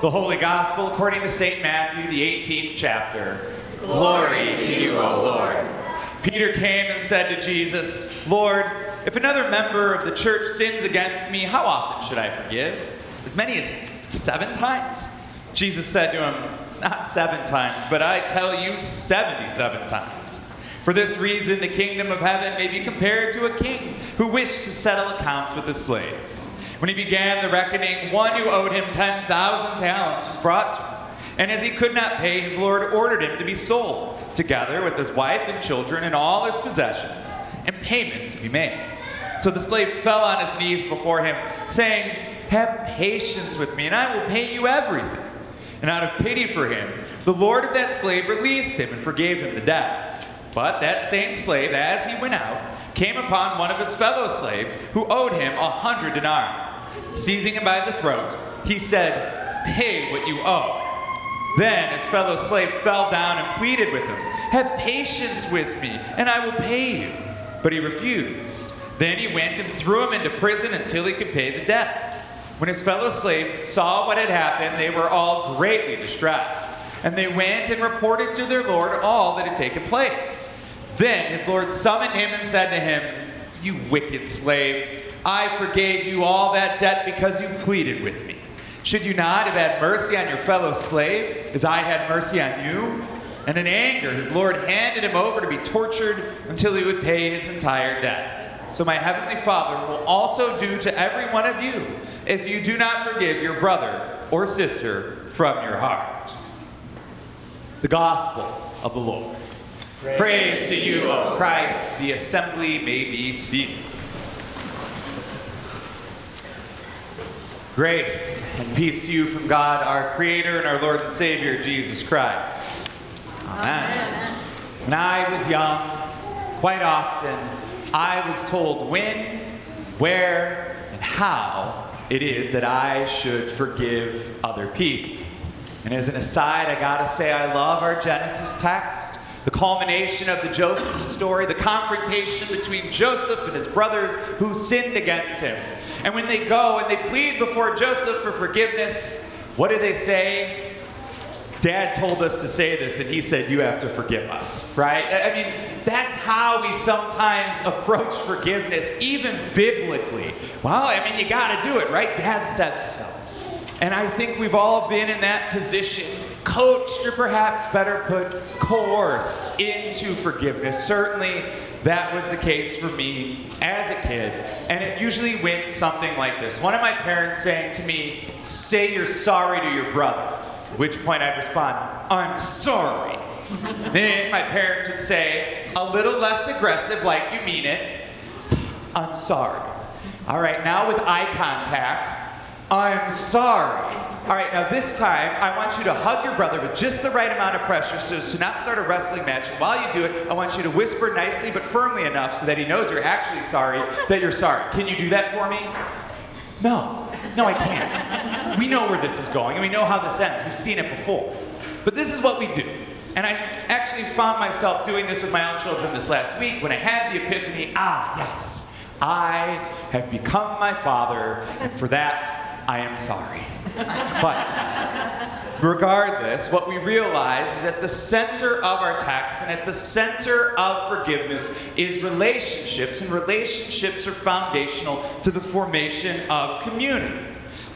The Holy Gospel according to St. Matthew, the 18th chapter. Glory to you, O Lord. Peter came and said to Jesus, Lord, if another member of the church sins against me, how often should I forgive? As many as seven times? Jesus said to him, Not seven times, but I tell you, 77 times. For this reason, the kingdom of heaven may be compared to a king who wished to settle accounts with his slaves. When he began the reckoning, one who owed him 10,000 talents was brought to him. And as he could not pay, his Lord ordered him to be sold, together with his wife and children and all his possessions, and payment to be made. So the slave fell on his knees before him, saying, Have patience with me, and I will pay you everything. And out of pity for him, the Lord of that slave released him and forgave him the debt. But that same slave, as he went out, came upon one of his fellow slaves who owed him a hundred denarii. Seizing him by the throat, he said, Pay what you owe. Then his fellow slave fell down and pleaded with him, Have patience with me, and I will pay you. But he refused. Then he went and threw him into prison until he could pay the debt. When his fellow slaves saw what had happened, they were all greatly distressed. And they went and reported to their Lord all that had taken place. Then his Lord summoned him and said to him, You wicked slave, I forgave you all that debt because you pleaded with me. Should you not have had mercy on your fellow slave, as I had mercy on you? And in anger, his Lord handed him over to be tortured until he would pay his entire debt. So my heavenly Father will also do to every one of you if you do not forgive your brother or sister from your hearts. The Gospel of the Lord. Praise, Praise to you, O Christ. The assembly may be seated. Grace and peace to you from God, our Creator and our Lord and Savior, Jesus Christ. Amen. Amen. When I was young, quite often, I was told when, where, and how it is that I should forgive other people. And as an aside, I gotta say, I love our Genesis text, the culmination of the Joseph story, the confrontation between Joseph and his brothers who sinned against him. And when they go and they plead before Joseph for forgiveness, what do they say? Dad told us to say this, and he said, You have to forgive us, right? I mean, that's how we sometimes approach forgiveness, even biblically. Well, I mean, you got to do it, right? Dad said so. And I think we've all been in that position, coached, or perhaps better put, coerced into forgiveness. Certainly, that was the case for me as a kid. And it usually went something like this one of my parents saying to me, Say you're sorry to your brother. Which point I'd respond, I'm sorry. then my parents would say, a little less aggressive, like you mean it, I'm sorry. All right, now with eye contact, I'm sorry. All right, now this time, I want you to hug your brother with just the right amount of pressure so as to not start a wrestling match. And while you do it, I want you to whisper nicely but firmly enough so that he knows you're actually sorry that you're sorry. Can you do that for me? No. No, I can't. We know where this is going, and we know how this ends. We've seen it before. But this is what we do. And I actually found myself doing this with my own children this last week when I had the epiphany ah, yes, I have become my father, and for that, I am sorry. But regardless, what we realize is at the center of our text and at the center of forgiveness is relationships, and relationships are foundational to the formation of community.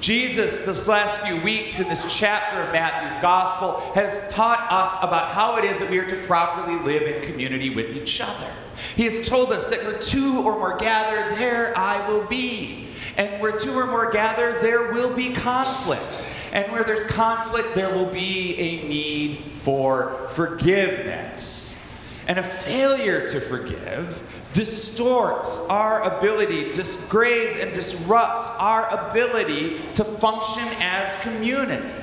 Jesus, this last few weeks in this chapter of Matthew's Gospel, has taught us about how it is that we are to properly live in community with each other. He has told us that where two or more gather, there I will be. And where two or more gather, there will be conflict. And where there's conflict, there will be a need for forgiveness. And a failure to forgive distorts our ability, degrades and disrupts our ability to function as community.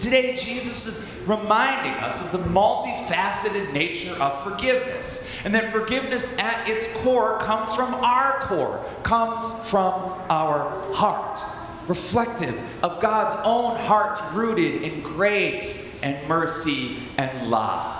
Today, Jesus is reminding us of the multifaceted nature of forgiveness. And that forgiveness at its core comes from our core, comes from our heart, reflective of God's own heart rooted in grace and mercy and love.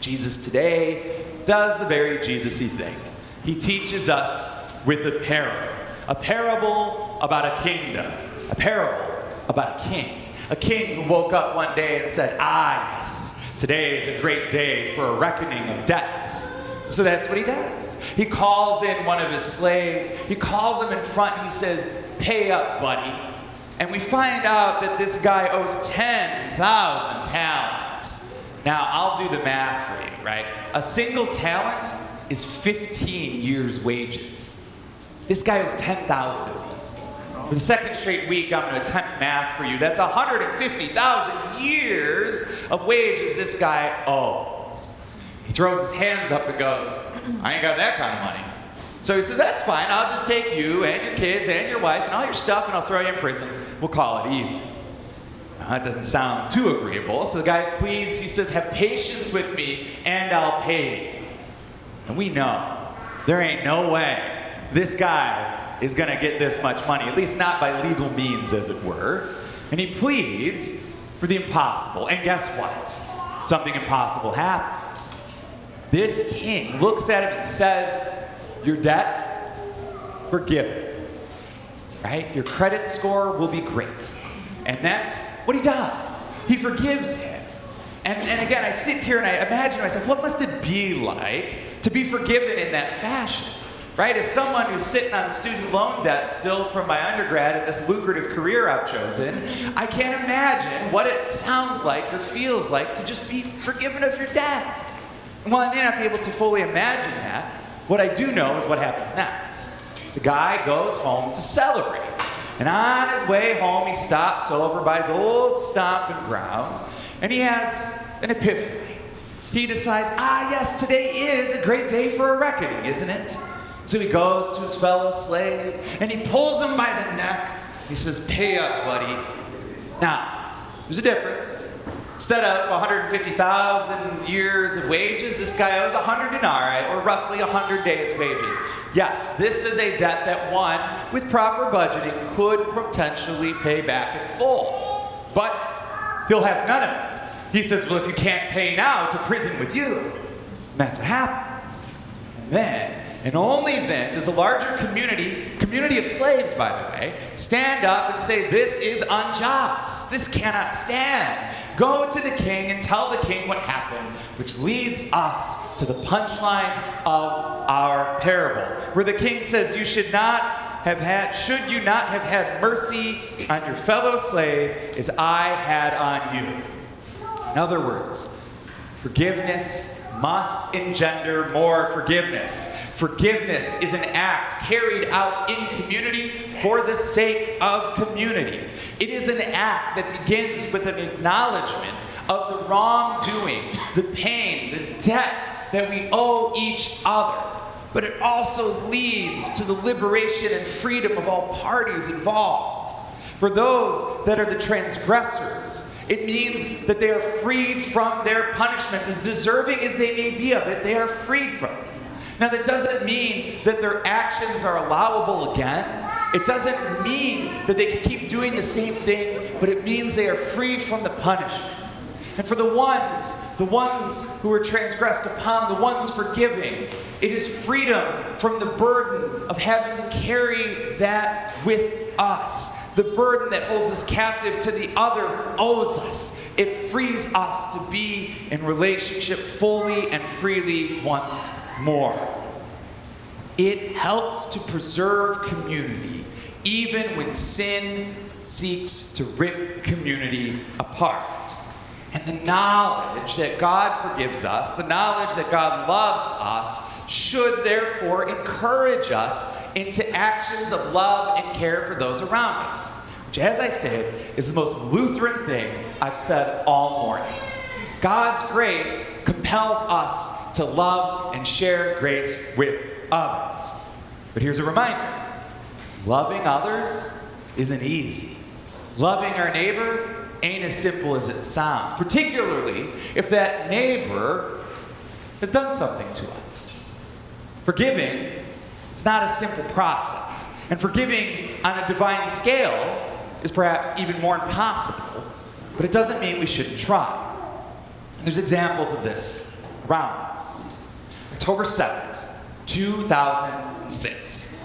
Jesus today does the very Jesus y thing. He teaches us with a parable, a parable about a kingdom, a parable about a king A king who woke up one day and said, Ah, yes, today is a great day for a reckoning of debts. So that's what he does. He calls in one of his slaves, he calls him in front, and he says, Pay up, buddy. And we find out that this guy owes 10,000 talents. Now, I'll do the math for you, right? A single talent is 15 years' wages. This guy owes 10,000 For the second straight week, I'm going to attempt math for you. That's 150,000 years of wages this guy owes. He throws his hands up and goes, I ain't got that kind of money. So he says, That's fine. I'll just take you and your kids and your wife and all your stuff and I'll throw you in prison. We'll call it even. Now, that doesn't sound too agreeable. So the guy pleads, he says, Have patience with me and I'll pay. And we know there ain't no way this guy is going to get this much money, at least not by legal means, as it were. And he pleads for the impossible. And guess what? Something impossible happens. This king looks at him and says, Your debt, forgiven. Right? Your credit score will be great. And that's what he does. He forgives him. And, and again, I sit here and I imagine myself, what must it be like to be forgiven in that fashion? Right? As someone who's sitting on student loan debt still from my undergrad and this lucrative career I've chosen, I can't imagine what it sounds like or feels like to just be forgiven of your debt. And While I may not be able to fully imagine that, what I do know is what happens next. The guy goes home to celebrate. And on his way home, he stops over by his old stomping grounds and he has an epiphany. He decides, ah, yes, today is a great day for a reckoning, isn't it? So he goes to his fellow slave and he pulls him by the neck. He says, Pay up, buddy. Now, there's a difference. Instead of 150,000 years of wages, this guy owes 100 denarii, or roughly 100 days' wages. Yes, this is a debt that one, with proper budgeting, could potentially pay back in full. But he'll have none of it. He says, Well, if you can't pay now, to prison with you. And that's what happens. And then, and only then, does a larger community, community of slaves, by the way, stand up and say, This is unjust. This cannot stand. Go to the king and tell the king what happened, which leads us to the punchline of our parable, where the king says, You should not have had, should you not have had mercy on your fellow slave as I had on you? In other words, forgiveness must engender more forgiveness. Forgiveness is an act carried out in community for the sake of community. It is an act that begins with an acknowledgement of the wrongdoing, the pain, the debt that we owe each other. But it also leads to the liberation and freedom of all parties involved. For those that are the transgressors, it means that they are freed from their punishment, as deserving as they may be of it, they are freed from it. Now, that doesn't mean that their actions are allowable again. It doesn't mean that they can keep doing the same thing, but it means they are freed from the punishment. And for the ones, the ones who are transgressed upon, the ones forgiving, it is freedom from the burden of having to carry that with us. The burden that holds us captive to the other owes us. It frees us to be in relationship fully and freely once more. It helps to preserve community, even when sin seeks to rip community apart. And the knowledge that God forgives us, the knowledge that God loves us, should therefore encourage us into actions of love and care for those around us. Which, as I said, is the most Lutheran thing I've said all morning. God's grace compels us to love and share grace with others. But here's a reminder loving others isn't easy. Loving our neighbor ain't as simple as it sounds, particularly if that neighbor has done something to us. Forgiving is not a simple process, and forgiving on a divine scale is perhaps even more impossible, but it doesn't mean we shouldn't try. And there's examples of this around. October 7th, 2006.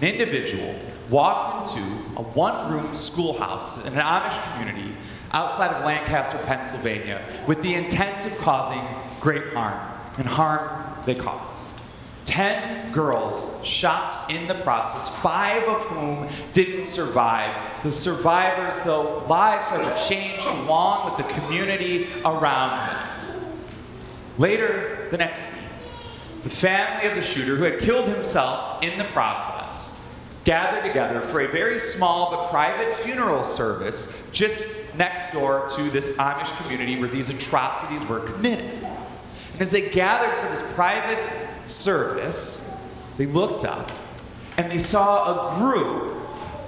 An individual walked into a one room schoolhouse in an Amish community outside of Lancaster, Pennsylvania, with the intent of causing great harm, and harm they caused. Ten girls shot in the process, five of whom didn't survive. The survivors, though, lives have changed along with the community around them. Later the next the family of the shooter, who had killed himself in the process, gathered together for a very small but private funeral service just next door to this Amish community where these atrocities were committed. And as they gathered for this private service, they looked up and they saw a group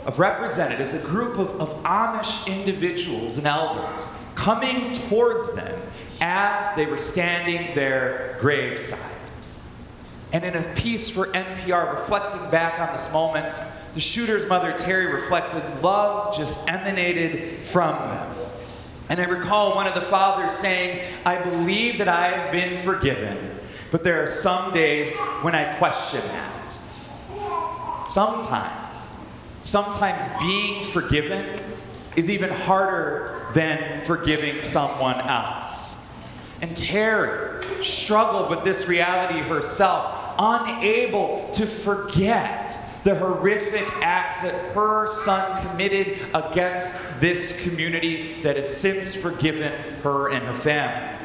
of representatives, a group of, of Amish individuals and elders coming towards them as they were standing their graveside. And in a piece for NPR reflecting back on this moment, the shooter's mother, Terry, reflected love just emanated from them. And I recall one of the fathers saying, I believe that I have been forgiven, but there are some days when I question that. Sometimes, sometimes being forgiven is even harder than forgiving someone else. And Terry struggled with this reality herself unable to forget the horrific acts that her son committed against this community that had since forgiven her and her family.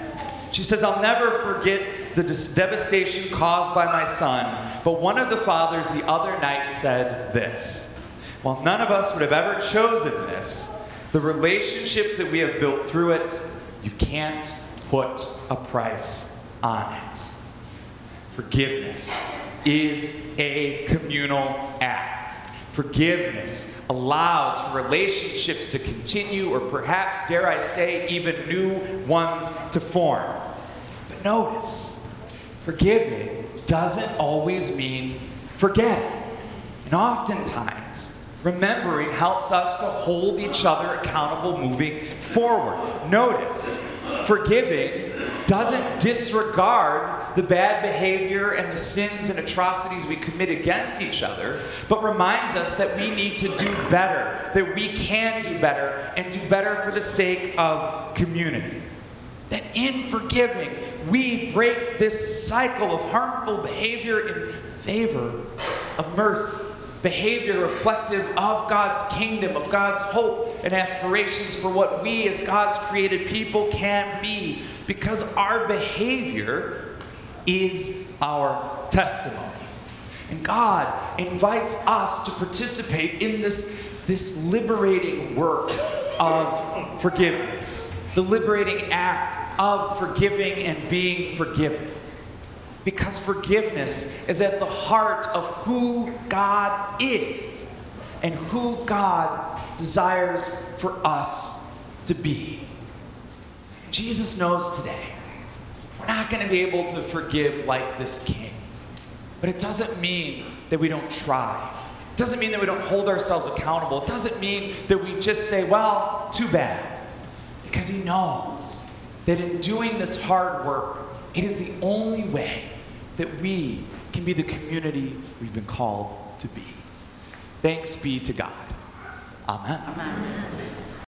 She says, I'll never forget the devastation caused by my son, but one of the fathers the other night said this While none of us would have ever chosen this, the relationships that we have built through it, you can't put a price on it. Forgiveness is a communal act. Forgiveness allows relationships to continue, or perhaps, dare I say, even new ones to form. But notice, forgiving doesn't always mean forgetting. And oftentimes, remembering helps us to hold each other accountable moving forward. Notice, forgiving doesn't disregard the bad behavior and the sins and atrocities we commit against each other, but reminds us that we need to do better, that we can do better, and do better for the sake of community. That in forgiving, we break this cycle of harmful behavior in favor of mercy. Behavior reflective of God's kingdom, of God's hope and aspirations for what we as God's created people can be. Because our behavior is our testimony. And God invites us to participate in this, this liberating work of forgiveness, the liberating act of forgiving and being forgiven. Because forgiveness is at the heart of who God is and who God desires for us to be. Jesus knows today going to be able to forgive like this king. But it doesn't mean that we don't try. It doesn't mean that we don't hold ourselves accountable. It doesn't mean that we just say, well, too bad. Because he knows that in doing this hard work, it is the only way that we can be the community we've been called to be. Thanks be to God. Amen. Amen.